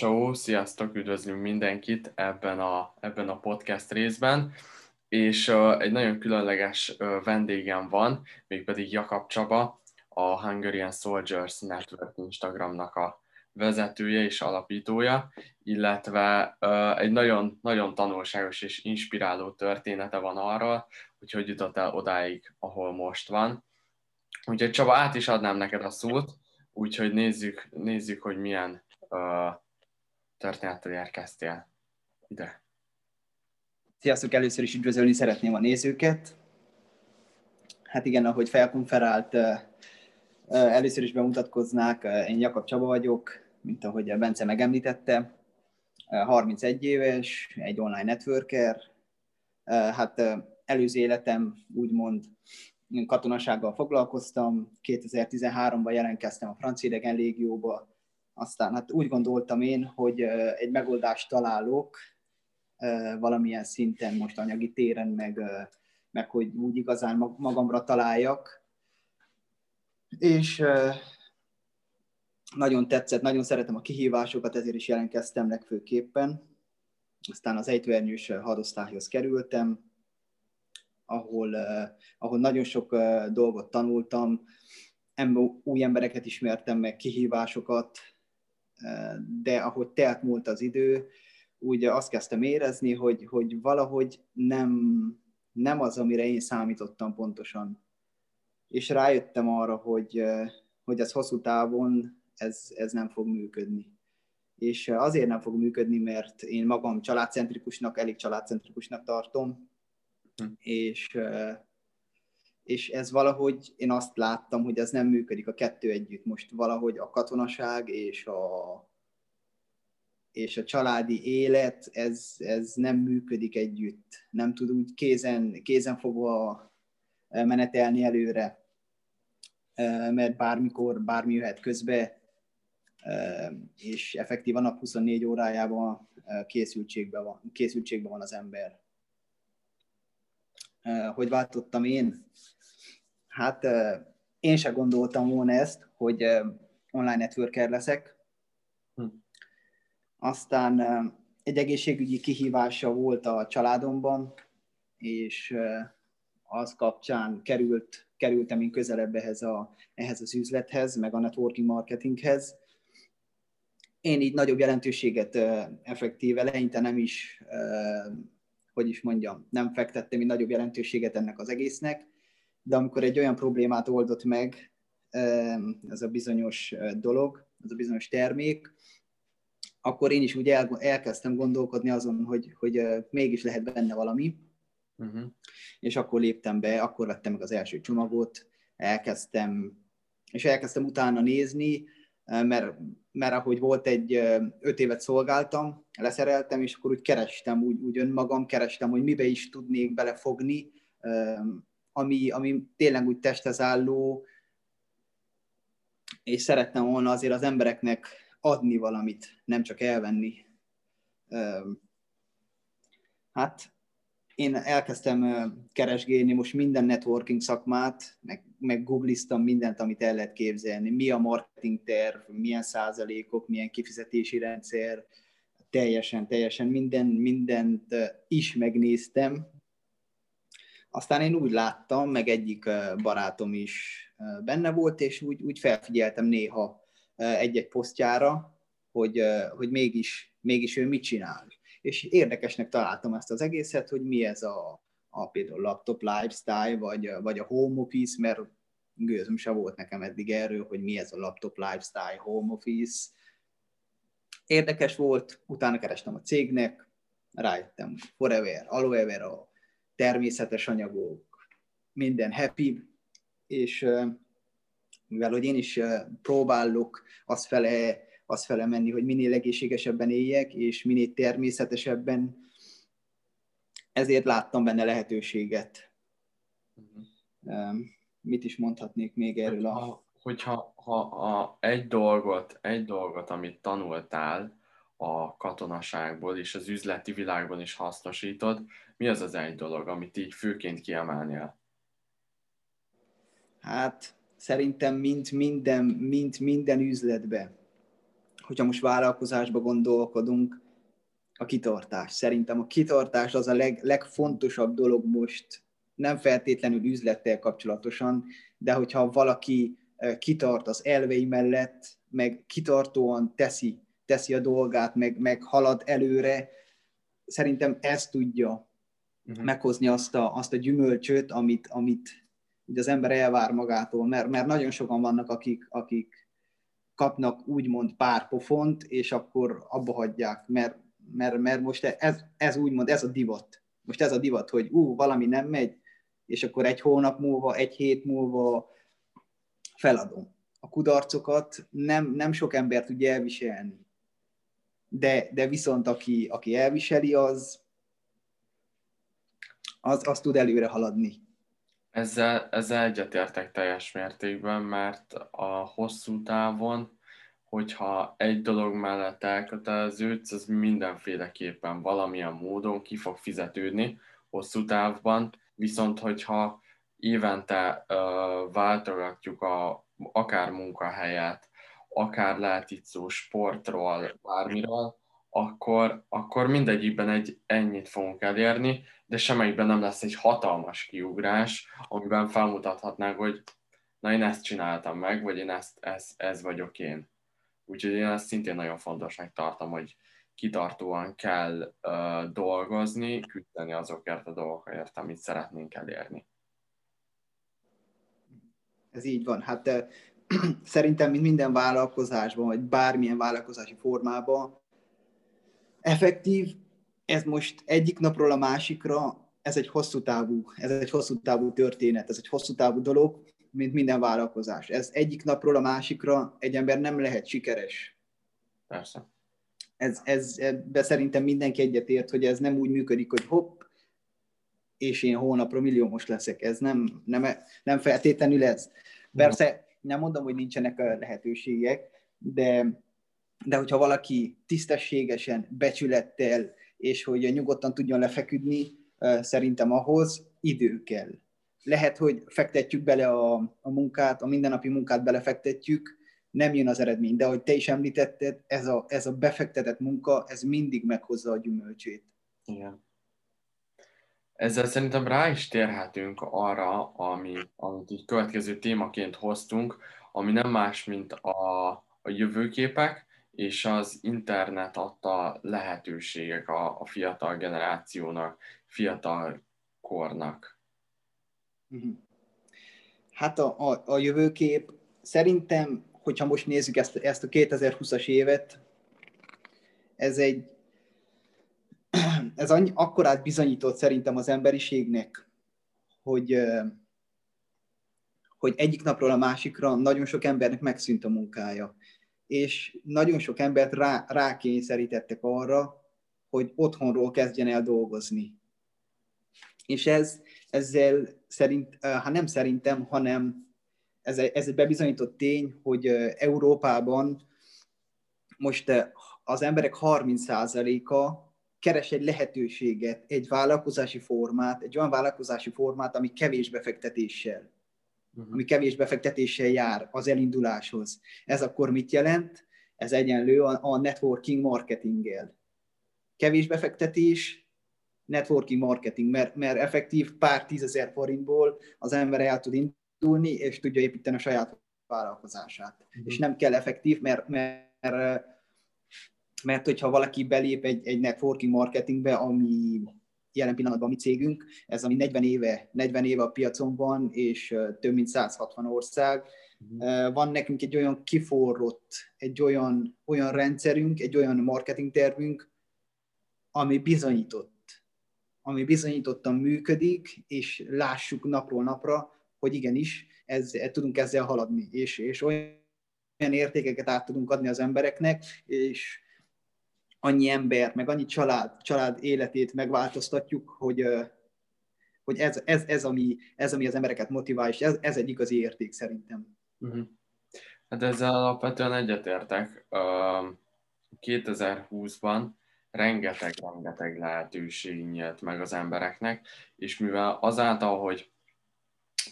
Ciao, sziasztok, üdvözlünk mindenkit ebben a, ebben a podcast részben, és uh, egy nagyon különleges uh, vendégem van, mégpedig Jakab Csaba, a Hungarian Soldiers Network Instagramnak a vezetője és alapítója, illetve uh, egy nagyon, nagyon tanulságos és inspiráló története van arról, hogy hogy jutott el odáig, ahol most van. Úgyhogy Csaba, át is adnám neked a szót, úgyhogy nézzük, nézzük hogy milyen uh, történettel érkeztél ide. Sziasztok, először is üdvözölni szeretném a nézőket. Hát igen, ahogy felkonferált, először is bemutatkoznák, én Jakab Csaba vagyok, mint ahogy Bence megemlítette, 31 éves, egy online networker, hát előző életem úgymond katonasággal foglalkoztam, 2013-ban jelentkeztem a francia idegen légióba, aztán hát úgy gondoltam én, hogy egy megoldást találok valamilyen szinten most anyagi téren, meg, meg hogy úgy igazán magamra találjak. És nagyon tetszett, nagyon szeretem a kihívásokat, ezért is jelentkeztem legfőképpen. Aztán az ejtőernyős hadosztályhoz kerültem, ahol, ahol nagyon sok dolgot tanultam, új embereket ismertem meg, kihívásokat, de ahogy telt múlt az idő, úgy azt kezdtem érezni, hogy, hogy valahogy nem, nem az, amire én számítottam pontosan. És rájöttem arra, hogy, hogy ez hosszú távon ez, ez nem fog működni. És azért nem fog működni, mert én magam családcentrikusnak, elég családcentrikusnak tartom, hm. és és ez valahogy, én azt láttam, hogy ez nem működik a kettő együtt. Most valahogy a katonaság és a, és a családi élet, ez, ez nem működik együtt. Nem tud úgy kézen, kézen fogva menetelni előre, mert bármikor, bármi jöhet közbe, és effektívan nap 24 órájában készültségben van, készültségben van az ember. Hogy váltottam én? Hát én se gondoltam volna ezt, hogy online networker leszek. Hm. Aztán egy egészségügyi kihívása volt a családomban, és az kapcsán került, kerültem én közelebb ehhez, a, ehhez az üzlethez, meg a networking marketinghez. Én így nagyobb jelentőséget effektív eleinte nem is, hogy is mondjam, nem fektettem így nagyobb jelentőséget ennek az egésznek, de amikor egy olyan problémát oldott meg ez a bizonyos dolog, ez a bizonyos termék, akkor én is úgy el, elkezdtem gondolkodni azon, hogy, hogy mégis lehet benne valami, uh-huh. és akkor léptem be, akkor vettem meg az első csomagot, elkezdtem, és elkezdtem utána nézni, mert, mert ahogy volt egy öt évet szolgáltam, leszereltem, és akkor úgy kerestem, úgy, úgy önmagam kerestem, hogy mibe is tudnék belefogni, ami, ami tényleg úgy testhez álló, és szerettem volna azért az embereknek adni valamit, nem csak elvenni. Hát én elkezdtem keresgélni most minden networking szakmát, meg, meg googliztam mindent, amit el lehet képzelni. Mi a marketing terv, milyen százalékok, milyen kifizetési rendszer, teljesen, teljesen minden, mindent is megnéztem, aztán én úgy láttam, meg egyik barátom is benne volt, és úgy, úgy felfigyeltem néha egy-egy posztjára, hogy, hogy mégis, mégis ő mit csinál. És érdekesnek találtam ezt az egészet, hogy mi ez a, a például laptop lifestyle, vagy, vagy a home office, mert gőzöm se volt nekem eddig erről, hogy mi ez a laptop lifestyle, home office. Érdekes volt, utána kerestem a cégnek, rájöttem Forever, Aloe Vera, természetes anyagok, minden happy, és mivel hogy én is próbálok azt fele, azt fele menni, hogy minél egészségesebben éljek, és minél természetesebben, ezért láttam benne lehetőséget. Uh-huh. Mit is mondhatnék még erről a... Hogyha ha a, egy dolgot, egy dolgot, amit tanultál a katonaságból és az üzleti világban is hasznosítod, mi az az egy dolog, amit így főként kiemelnél? Hát szerintem mint minden, mint minden üzletbe. hogyha most vállalkozásba gondolkodunk, a kitartás. Szerintem a kitartás az a leg, legfontosabb dolog most, nem feltétlenül üzlettel kapcsolatosan, de hogyha valaki kitart az elvei mellett, meg kitartóan teszi, teszi a dolgát, meg, meg halad előre, szerintem ez tudja uh-huh. meghozni azt a, azt a gyümölcsöt, amit, amit az ember elvár magától, mert, mert nagyon sokan vannak, akik, akik kapnak úgymond pár pofont, és akkor abba hagyják, mert, mert, mert most ez, ez úgymond, ez a divat. Most ez a divat, hogy ú, valami nem megy, és akkor egy hónap múlva, egy hét múlva feladom. A kudarcokat nem, nem sok ember tudja elviselni. De, de viszont aki, aki elviseli, az, az, az tud előre haladni. Ezzel, ezzel egyetértek teljes mértékben, mert a hosszú távon, hogyha egy dolog mellett elköteleződsz, az mindenféleképpen valamilyen módon ki fog fizetődni hosszú távban, viszont hogyha évente uh, váltogatjuk a, akár munkahelyet, akár lehet itt szó sportról, bármiről, akkor, akkor mindegyikben egy ennyit fogunk elérni, de semmelyikben nem lesz egy hatalmas kiugrás, amiben felmutathatnánk, hogy na én ezt csináltam meg, vagy én ezt, ez, ez vagyok én. Úgyhogy én ezt szintén nagyon fontosnak tartom, hogy kitartóan kell uh, dolgozni, küzdeni azokért a dolgokért, amit szeretnénk elérni. Ez így van. Hát szerintem, mint minden vállalkozásban, vagy bármilyen vállalkozási formában, effektív, ez most egyik napról a másikra, ez egy hosszú távú, ez egy hosszú távú történet, ez egy hosszú távú dolog, mint minden vállalkozás. Ez egyik napról a másikra egy ember nem lehet sikeres. Persze. Ez, ez, de szerintem mindenki egyetért, hogy ez nem úgy működik, hogy hopp, és én hónapra milliómos leszek. Ez nem, nem, nem feltétlenül ez. Persze nem mondom, hogy nincsenek lehetőségek, de de hogyha valaki tisztességesen, becsülettel, és hogy nyugodtan tudjon lefeküdni, szerintem ahhoz idő kell. Lehet, hogy fektetjük bele a, a munkát, a mindennapi munkát belefektetjük, nem jön az eredmény, de ahogy te is említetted, ez a, ez a befektetett munka, ez mindig meghozza a gyümölcsét. Igen. Ezzel szerintem rá is térhetünk arra, ami, amit így következő témaként hoztunk, ami nem más, mint a, a jövőképek, és az internet adta lehetőségek a, a fiatal generációnak, fiatal kornak. Mhm. Hát a, a, a jövőkép szerintem, hogyha most nézzük ezt, ezt a 2020-as évet, ez egy ez annyi, akkorát bizonyított szerintem az emberiségnek, hogy, hogy egyik napról a másikra nagyon sok embernek megszűnt a munkája és nagyon sok embert rá, rákényszerítettek arra, hogy otthonról kezdjen el dolgozni. És ez, ezzel szerint, ha nem szerintem, hanem ez, ez egy bebizonyított tény, hogy Európában most az emberek 30%-a keres egy lehetőséget, egy vállalkozási formát, egy olyan vállalkozási formát, ami kevés befektetéssel uh-huh. ami kevés befektetéssel jár az elinduláshoz. Ez akkor mit jelent? Ez egyenlő a, a networking marketinggel. Kevés befektetés, networking marketing, mert, mert effektív pár tízezer forintból az ember el tud indulni, és tudja építeni a saját vállalkozását. Uh-huh. És nem kell effektív, mert, mert, mert hogyha valaki belép egy, egy networking marketingbe, ami jelen pillanatban mi cégünk, ez ami 40 éve, 40 éve a piacon van, és több mint 160 ország. Uh-huh. Van nekünk egy olyan kiforrott, egy olyan, olyan rendszerünk, egy olyan marketing tervünk, ami bizonyított, ami bizonyítottan működik, és lássuk napról napra, hogy igenis, ez, ez, tudunk ezzel haladni, és, és olyan értékeket át tudunk adni az embereknek, és annyi ember, meg annyi család, család életét megváltoztatjuk, hogy, hogy ez, ez, ez, ami, ez, ami az embereket motivál, és ez, ez egy igazi érték szerintem. Uh-huh. Hát ezzel alapvetően egyetértek. Uh, 2020-ban rengeteg-rengeteg lehetőség nyílt meg az embereknek, és mivel azáltal, hogy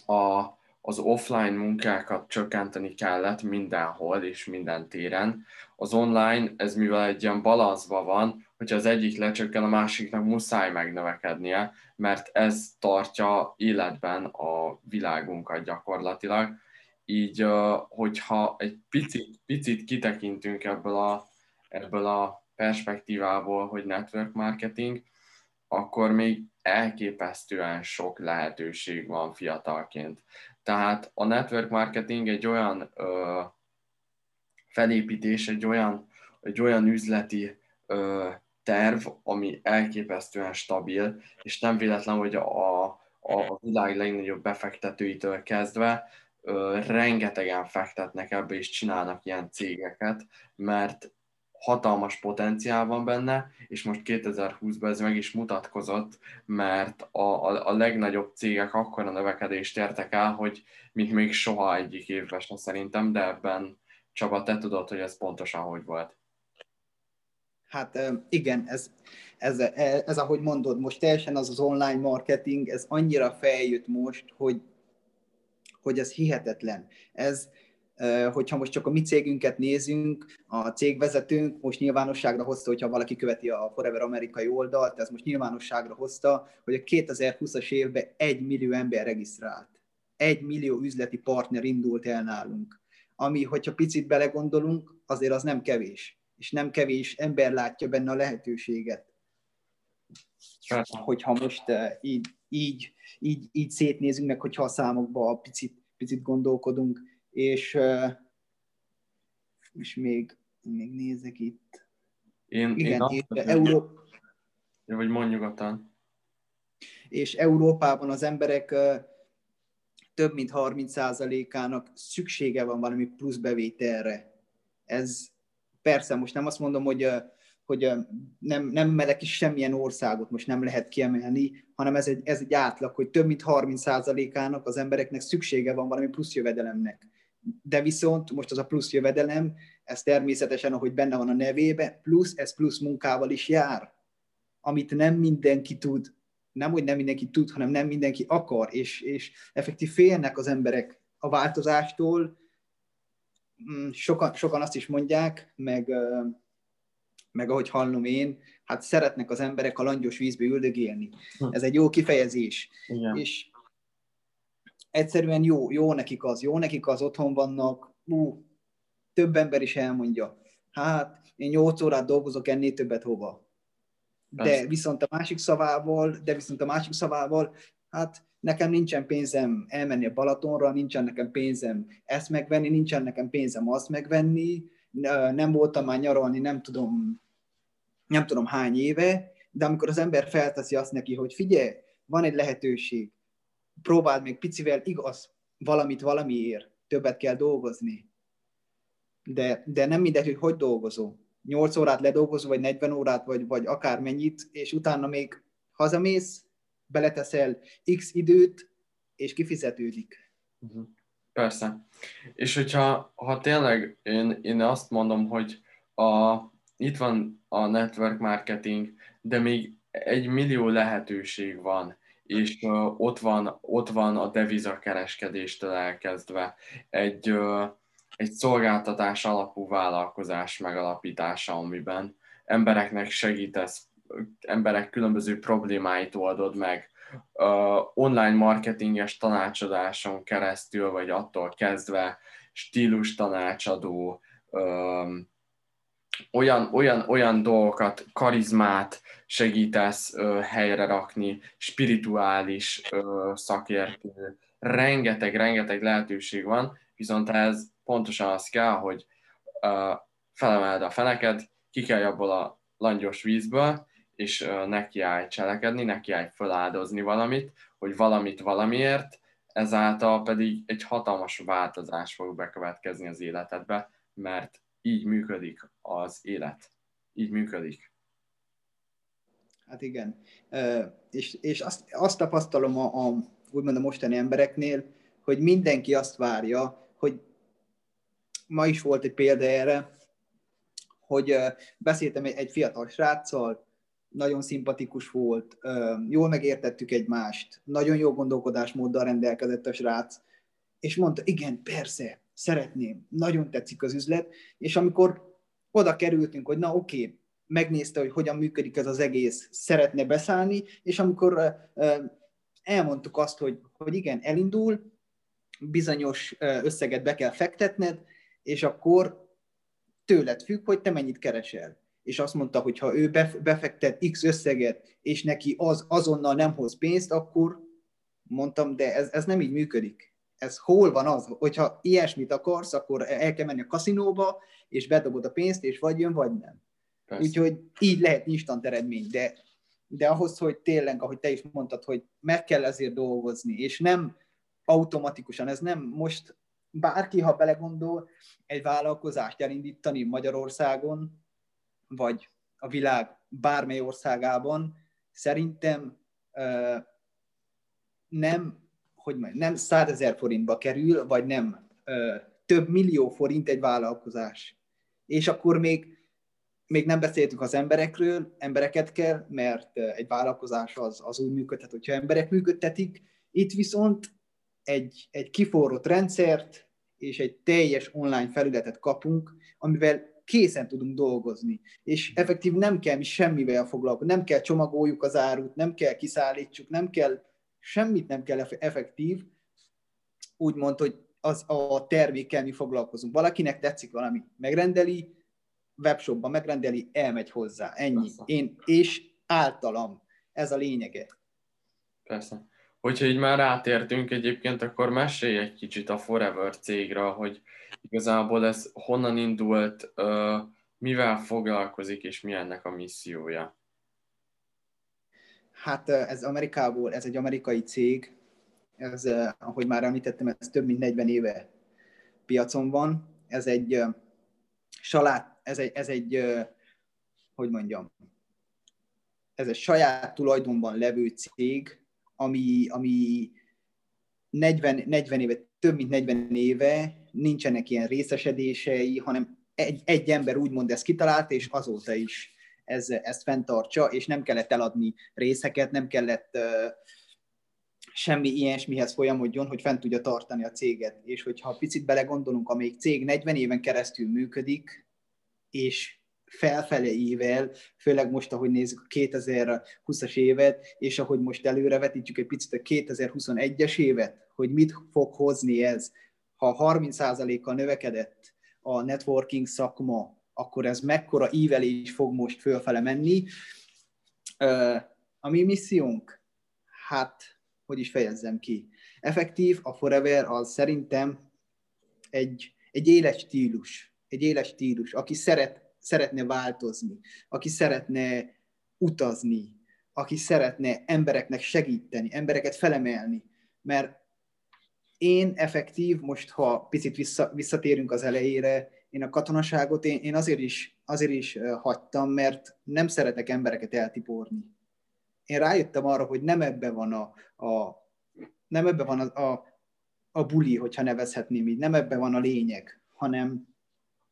a, az offline munkákat csökkenteni kellett mindenhol és minden téren. Az online, ez mivel egy ilyen balanszban van, hogyha az egyik lecsökken, a másiknak muszáj megnövekednie, mert ez tartja életben a világunkat gyakorlatilag. Így, hogyha egy picit, picit kitekintünk ebből a, ebből a perspektívából, hogy network marketing, akkor még elképesztően sok lehetőség van fiatalként. Tehát a network marketing egy olyan ö, felépítés, egy olyan, egy olyan üzleti ö, terv, ami elképesztően stabil, és nem véletlen, hogy a, a világ legnagyobb befektetőitől kezdve ö, rengetegen fektetnek ebbe, és csinálnak ilyen cégeket, mert hatalmas potenciál van benne, és most 2020-ban ez meg is mutatkozott, mert a, a, a legnagyobb cégek akkora növekedést értek el, hogy mint még soha egyik évben sem szerintem, de ebben Csaba, te tudod, hogy ez pontosan hogy volt. Hát igen, ez, ez, ez, ez ahogy mondod, most teljesen az az online marketing, ez annyira feljött most, hogy, hogy ez hihetetlen. Ez, hogyha most csak a mi cégünket nézünk, a cégvezetőnk most nyilvánosságra hozta, hogyha valaki követi a Forever amerikai oldalt, ez most nyilvánosságra hozta, hogy a 2020-as évben egy millió ember regisztrált. Egy millió üzleti partner indult el nálunk. Ami, hogyha picit belegondolunk, azért az nem kevés. És nem kevés ember látja benne a lehetőséget. Hogyha most így, így, így, így szétnézünk meg, hogyha a számokba picit, picit gondolkodunk, és, és még, még nézek itt. Én, Igen, én azt Euró... Vagy mondj nyugodtan. És Európában az emberek több mint 30%-ának szüksége van valami plusz bevételre. Ez persze, most nem azt mondom, hogy, hogy nem, nem melek is semmilyen országot most nem lehet kiemelni, hanem ez egy, ez egy átlag, hogy több mint 30%-ának az embereknek szüksége van valami plusz jövedelemnek de viszont most az a plusz jövedelem, ez természetesen, ahogy benne van a nevébe, plusz, ez plusz munkával is jár, amit nem mindenki tud, nem, hogy nem mindenki tud, hanem nem mindenki akar, és, és effektív félnek az emberek a változástól, mm, sokan, sokan azt is mondják, meg, meg ahogy hallom én, hát szeretnek az emberek a langyos vízbe üldögélni. Hm. Ez egy jó kifejezés. Igen. És egyszerűen jó, jó nekik az, jó nekik az, otthon vannak, ú, több ember is elmondja, hát én 8 órát dolgozok, ennél többet hova. De Persze. viszont a másik szavával, de viszont a másik szavával, hát nekem nincsen pénzem elmenni a Balatonra, nincsen nekem pénzem ezt megvenni, nincsen nekem pénzem azt megvenni, nem voltam már nyaralni, nem tudom, nem tudom hány éve, de amikor az ember felteszi azt neki, hogy figyelj, van egy lehetőség, próbáld még picivel, igaz, valamit valamiért, többet kell dolgozni. De, de nem mindegy, hogy hogy dolgozol. 8 órát ledolgozol, vagy 40 órát, vagy, vagy akár mennyit, és utána még hazamész, beleteszel x időt, és kifizetődik. Mhm. Persze. És hogyha ha tényleg én, én azt mondom, hogy a, itt van a network marketing, de még egy millió lehetőség van és ott, van, ott van a devizakereskedéstől elkezdve egy, egy szolgáltatás alapú vállalkozás megalapítása, amiben embereknek segítesz, emberek különböző problémáit oldod meg, online marketinges tanácsadáson keresztül, vagy attól kezdve stílus tanácsadó, olyan, olyan, olyan dolgokat, karizmát segítesz ö, helyre rakni, spirituális ö, szakértő, rengeteg, rengeteg lehetőség van, viszont ez pontosan az kell, hogy ö, felemeld a feneked, kikelj abból a langyos vízből, és ö, nekiállj cselekedni, nekiállj feláldozni valamit, hogy valamit valamiért, ezáltal pedig egy hatalmas változás fog bekövetkezni az életedbe, mert így működik az élet. Így működik. Hát igen. És, és azt, azt tapasztalom a, a, úgymond a mostani embereknél, hogy mindenki azt várja, hogy ma is volt egy példa erre, hogy beszéltem egy fiatal sráccal, nagyon szimpatikus volt, jól megértettük egymást, nagyon jó gondolkodásmóddal rendelkezett a srác, és mondta, igen, persze, szeretném, nagyon tetszik az üzlet, és amikor oda kerültünk, hogy na oké, okay, megnézte, hogy hogyan működik ez az egész, szeretne beszállni, és amikor elmondtuk azt, hogy, hogy igen, elindul, bizonyos összeget be kell fektetned, és akkor tőled függ, hogy te mennyit keresel. És azt mondta, hogy ha ő befektet X összeget, és neki az azonnal nem hoz pénzt, akkor mondtam, de ez, ez nem így működik. Ez hol van az, hogyha ilyesmit akarsz, akkor el kell menni a kaszinóba, és bedobod a pénzt, és vagy jön, vagy nem. Persze. Úgyhogy így lehet instant eredmény, de, de ahhoz, hogy tényleg, ahogy te is mondtad, hogy meg kell ezért dolgozni, és nem automatikusan, ez nem most bárki, ha belegondol, egy vállalkozást elindítani Magyarországon, vagy a világ bármely országában, szerintem uh, nem, hogy nem százezer forintba kerül, vagy nem több millió forint egy vállalkozás. És akkor még még nem beszéltünk az emberekről, embereket kell, mert egy vállalkozás az, az úgy működhet, hogyha emberek működtetik. Itt viszont egy, egy kiforrott rendszert és egy teljes online felületet kapunk, amivel készen tudunk dolgozni. És effektív nem kell mi semmivel foglalkozni, nem kell csomagoljuk az árut, nem kell kiszállítsuk, nem kell, semmit nem kell effektív, úgymond, hogy az a termékkel mi foglalkozunk. Valakinek tetszik valami, megrendeli, webshopban megrendeli, elmegy hozzá. Ennyi. Persze. Én, és általam. Ez a lényege. Persze. Hogyha így már rátértünk egyébként, akkor mesélj egy kicsit a Forever cégre, hogy igazából ez honnan indult, mivel foglalkozik, és mi ennek a missziója. Hát ez Amerikából, ez egy amerikai cég, ez, ahogy már említettem, ez több mint 40 éve piacon van. Ez egy salát, ez egy, ez egy hogy mondjam, ez egy saját tulajdonban levő cég, ami, ami 40, 40 éve, több mint 40 éve nincsenek ilyen részesedései, hanem egy, egy ember úgymond ezt kitalált, és azóta is ez, ezt fenntartsa, és nem kellett eladni részeket, nem kellett semmi ilyesmihez folyamodjon, hogy fent tudja tartani a céget. És hogyha picit belegondolunk, amelyik cég 40 éven keresztül működik, és felfele ével, főleg most, ahogy nézzük a 2020-as évet, és ahogy most előrevetítjük egy picit a 2021-es évet, hogy mit fog hozni ez. Ha 30%-kal növekedett a networking szakma, akkor ez mekkora ívelés fog most fölfele menni. A mi missziónk, hát, hogy is fejezzem ki. Effektív, a Forever az szerintem egy, egy éles stílus. Egy éles stílus, aki szeret szeretne változni, aki szeretne utazni, aki szeretne embereknek segíteni, embereket felemelni. Mert én effektív, most ha picit vissza, visszatérünk az elejére, én a katonaságot én, én azért, is, azért is hagytam, mert nem szeretek embereket eltiporni. Én rájöttem arra, hogy nem ebbe van a, a nem ebbe van a, a, a buli, hogyha nevezhetném így, nem ebbe van a lényeg, hanem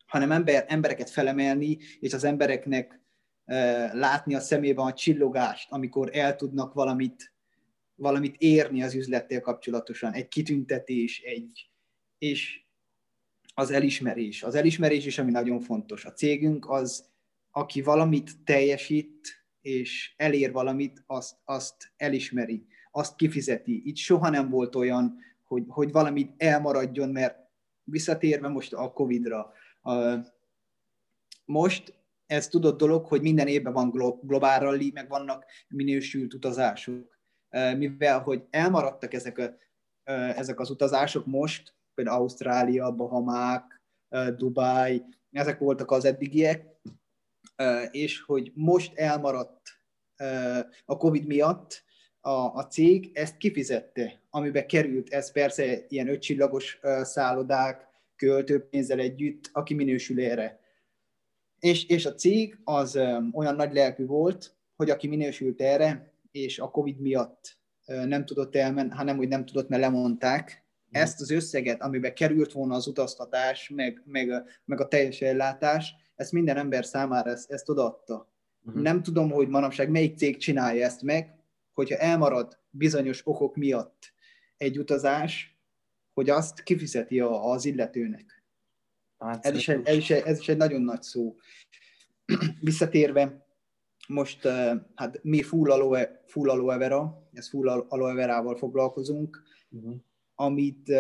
hanem ember, embereket felemelni, és az embereknek uh, látni a szemében a csillogást, amikor el tudnak valamit, valamit érni az üzlettel kapcsolatosan, egy kitüntetés, egy, és az elismerés. Az elismerés is, ami nagyon fontos. A cégünk az, aki valamit teljesít, és elér valamit, azt, azt elismeri, azt kifizeti. Itt soha nem volt olyan, hogy, hogy valamit elmaradjon, mert visszatérve most a Covid-ra, most ez tudott dolog, hogy minden évben van globál rally, meg vannak minősült utazások. Mivel, hogy elmaradtak ezek, a, ezek az utazások most, például Ausztrália, Bahamák, Dubai, ezek voltak az eddigiek, és hogy most elmaradt a Covid miatt a, a cég ezt kifizette, amibe került, ez persze ilyen ötcsillagos szállodák, költőpénzzel együtt, aki minősül erre. És, és a cég az olyan nagy lelkű volt, hogy aki minősült erre, és a Covid miatt nem tudott elmenni, hanem hogy nem tudott, mert lemondták. Ezt az összeget, amiben került volna az utaztatás, meg, meg, a, meg a teljes ellátás, ezt minden ember számára ezt, ezt odaadta. Uh-huh. Nem tudom, hogy manapság melyik cég csinálja ezt meg, hogyha elmarad bizonyos okok miatt egy utazás, hogy azt kifizeti az illetőnek. Hát, ez, is egy, ez, is egy, ez is egy nagyon nagy szó. Visszatérve, most hát mi full aloe, full aloe vera, ez full aloe verával foglalkozunk, uh-huh. Amit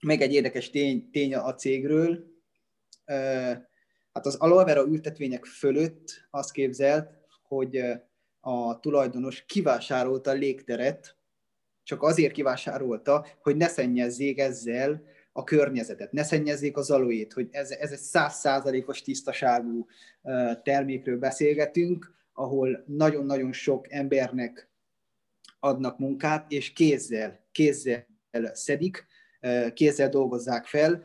meg egy érdekes tény, tény a cégről, hát az aloe ültetvények fölött azt képzelt, hogy a tulajdonos kivásárolta a légteret, csak azért kivásárolta, hogy ne szennyezzék ezzel a környezetet, ne szennyezzék az aloét, hogy ez, ez egy százszázalékos tisztaságú termékről beszélgetünk, ahol nagyon-nagyon sok embernek adnak munkát, és kézzel, kézzel szedik, kézzel dolgozzák fel,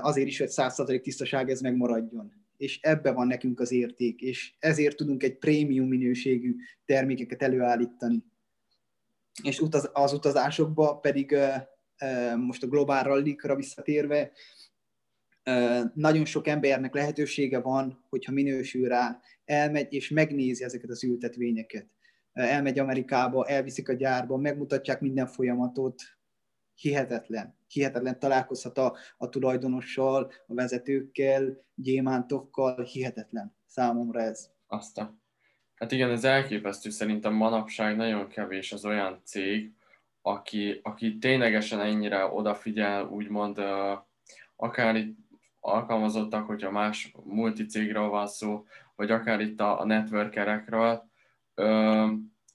azért is, hogy százszázalék tisztaság ez megmaradjon. És ebbe van nekünk az érték, és ezért tudunk egy prémium minőségű termékeket előállítani. És az utazásokba pedig most a Global Rally-ra visszatérve, nagyon sok embernek lehetősége van, hogyha minősül rá, elmegy és megnézi ezeket az ültetvényeket. Elmegy Amerikába, elviszik a gyárba, megmutatják minden folyamatot, hihetetlen. Hihetetlen találkozhat a, a tulajdonossal, a vezetőkkel, gyémántokkal, hihetetlen számomra ez. Aztán. Hát igen, ez elképesztő. Szerintem manapság nagyon kevés az olyan cég, aki, aki ténylegesen ennyire odafigyel, úgymond akár itt alkalmazottak, hogyha más multicégről van szó, vagy akár itt a, a networkerekről.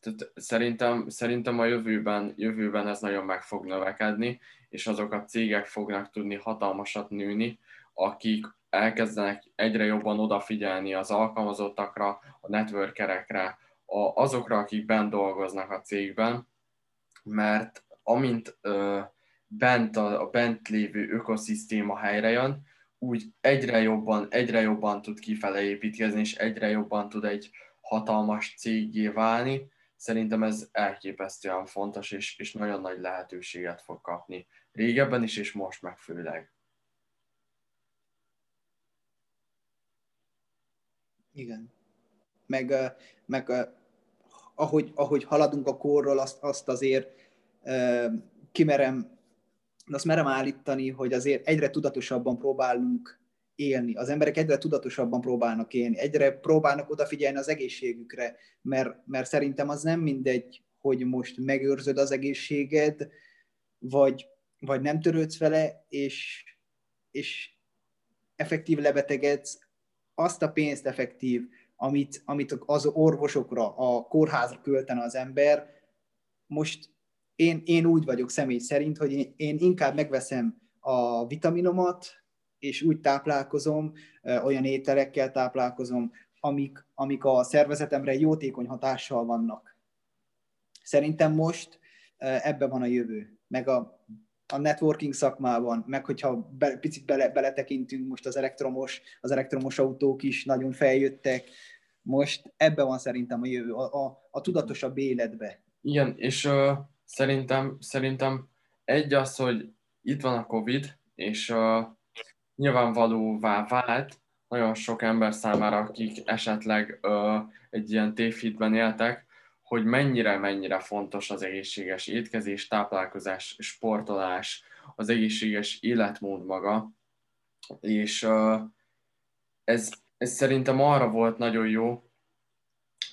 Tehát szerintem, szerintem a jövőben, jövőben ez nagyon meg fog növekedni, és azok a cégek fognak tudni hatalmasat nőni, akik elkezdenek egyre jobban odafigyelni az alkalmazottakra, a networkerekre, a, azokra, akik bent dolgoznak a cégben, mert amint ö, bent a, a bent lévő ökoszisztéma helyre jön, úgy egyre jobban, egyre jobban tud kifele építkezni, és egyre jobban tud egy hatalmas cégé válni, Szerintem ez elképesztően fontos, és, és nagyon nagy lehetőséget fog kapni. Régebben is, és most meg főleg. Igen. Meg, meg ahogy, ahogy haladunk a korról, azt, azt azért kimerem, azt merem állítani, hogy azért egyre tudatosabban próbálunk élni. Az emberek egyre tudatosabban próbálnak élni, egyre próbálnak odafigyelni az egészségükre, mert, mert szerintem az nem mindegy, hogy most megőrzöd az egészséged, vagy, vagy nem törődsz vele, és, és effektív lebetegedsz, azt a pénzt effektív, amit, amit az orvosokra, a kórházra költene az ember, most én, én úgy vagyok személy szerint, hogy én, én inkább megveszem a vitaminomat, és úgy táplálkozom, olyan ételekkel táplálkozom, amik, amik a szervezetemre jótékony hatással vannak. Szerintem most ebbe van a jövő, meg a, a networking szakmában, meg hogyha be, picit bele, beletekintünk, most az elektromos, az elektromos autók is nagyon feljöttek, most ebbe van szerintem a jövő, a, a, a tudatosabb életbe. Igen, és uh, szerintem, szerintem egy az, hogy itt van a Covid, és uh, nyilvánvalóvá vált nagyon sok ember számára, akik esetleg ö, egy ilyen tévhitben éltek, hogy mennyire-mennyire fontos az egészséges étkezés, táplálkozás, sportolás, az egészséges életmód maga, és ö, ez, ez szerintem arra volt nagyon jó,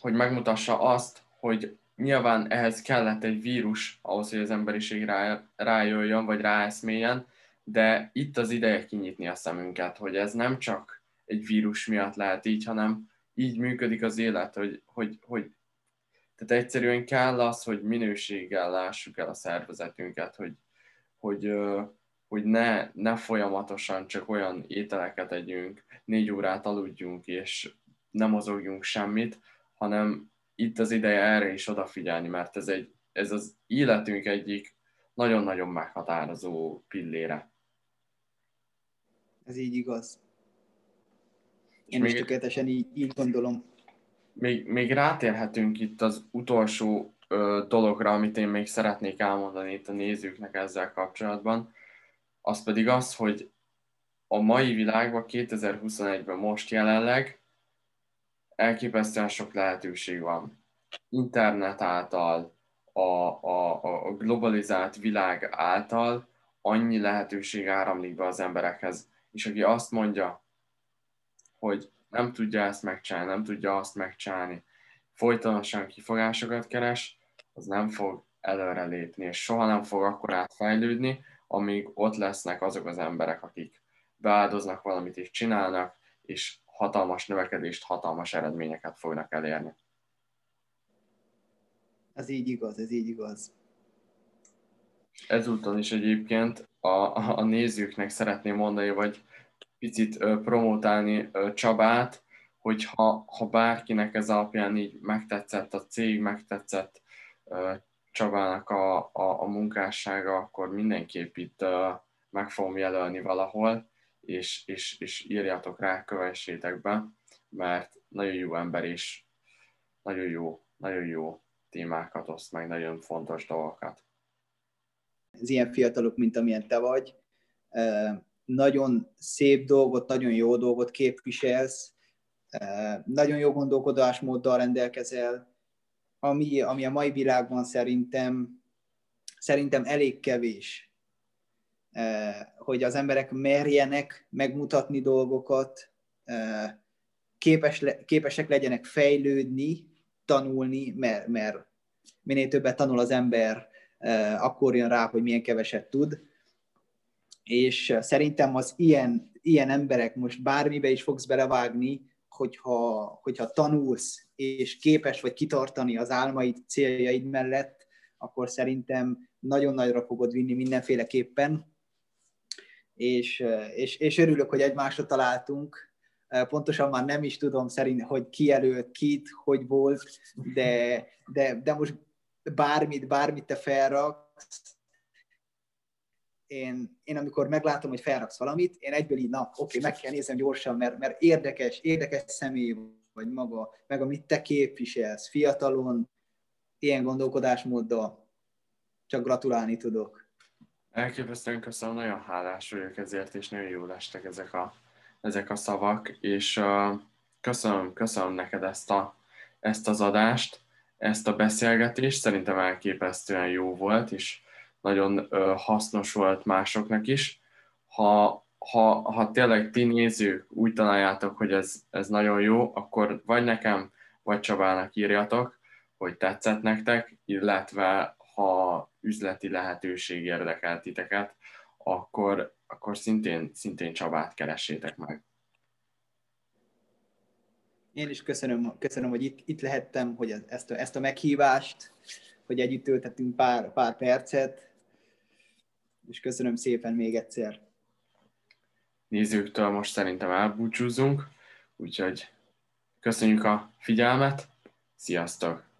hogy megmutassa azt, hogy nyilván ehhez kellett egy vírus ahhoz, hogy az emberiség rá, rájöjjön, vagy ráeszméljen, de itt az ideje kinyitni a szemünket, hogy ez nem csak egy vírus miatt lehet így, hanem így működik az élet, hogy, hogy, hogy tehát egyszerűen kell az, hogy minőséggel lássuk el a szervezetünket, hogy, hogy, hogy ne, ne folyamatosan csak olyan ételeket együnk, négy órát aludjunk, és nem mozogjunk semmit, hanem itt az ideje erre is odafigyelni, mert ez, egy, ez az életünk egyik nagyon-nagyon meghatározó pillére. Ez így igaz. Én még, is tökéletesen így, így gondolom. Még, még rátérhetünk itt az utolsó ö, dologra, amit én még szeretnék elmondani itt a nézőknek ezzel kapcsolatban, az pedig az, hogy a mai világban, 2021-ben most jelenleg elképesztően sok lehetőség van. Internet által, a, a, a globalizált világ által annyi lehetőség áramlik be az emberekhez, és aki azt mondja, hogy nem tudja ezt megcsinálni, nem tudja azt megcsinálni, folytonosan kifogásokat keres, az nem fog előrelépni, és soha nem fog akkor átfejlődni, amíg ott lesznek azok az emberek, akik beáldoznak valamit és csinálnak, és hatalmas növekedést, hatalmas eredményeket fognak elérni. Ez így igaz, ez így igaz. Ezúton is egyébként a, a, a nézőknek szeretném mondani, vagy picit promotálni Csabát, hogy ha, bárkinek ez alapján így megtetszett a cég, megtetszett Csabának a, a, a munkássága, akkor mindenképp itt meg fogom jelölni valahol, és, és, és írjátok rá, kövessétek be, mert nagyon jó ember, és nagyon jó, nagyon jó témákat oszt meg, nagyon fontos dolgokat. Az ilyen fiatalok, mint amilyen te vagy, nagyon szép dolgot, nagyon jó dolgot képviselsz, nagyon jó gondolkodásmóddal rendelkezel, ami, ami a mai világban szerintem, szerintem elég kevés, hogy az emberek merjenek megmutatni dolgokat, képes, képesek legyenek fejlődni, tanulni, mert, mert minél többet tanul az ember, akkor jön rá, hogy milyen keveset tud. És szerintem az ilyen, ilyen emberek, most bármibe is fogsz belevágni, hogyha, hogyha tanulsz, és képes vagy kitartani az álmaid, céljaid mellett, akkor szerintem nagyon nagyra fogod vinni mindenféleképpen. És, és, és örülök, hogy egymásra találtunk, pontosan már nem is tudom szerint, hogy ki előtt, kit, hogy volt, de, de, de most bármit, bármit te felraksz, én, én amikor meglátom, hogy felraksz valamit, én egyből így, na, oké, meg kell nézem gyorsan, mert, mert érdekes, érdekes személy vagy maga, meg amit te képviselsz, fiatalon, ilyen gondolkodásmóddal, csak gratulálni tudok. Elképesztően köszönöm, nagyon hálás vagyok ezért, és nagyon jól estek ezek a ezek a szavak, és uh, köszönöm, köszönöm neked ezt, a, ezt az adást, ezt a beszélgetést, szerintem elképesztően jó volt, és nagyon hasznos volt másoknak is. Ha, ha, ha tényleg ti nézők úgy találjátok, hogy ez, ez nagyon jó, akkor vagy nekem, vagy Csabának írjatok, hogy tetszett nektek, illetve ha üzleti lehetőség érdekel titeket, akkor, akkor szintén, szintén Csabát keressétek meg. Én is köszönöm, köszönöm hogy itt, itt lehettem, hogy ezt a, ezt a meghívást, hogy együtt töltettünk pár, pár percet, és köszönöm szépen még egyszer. Nézőktől most szerintem elbúcsúzunk, úgyhogy köszönjük a figyelmet, sziasztok!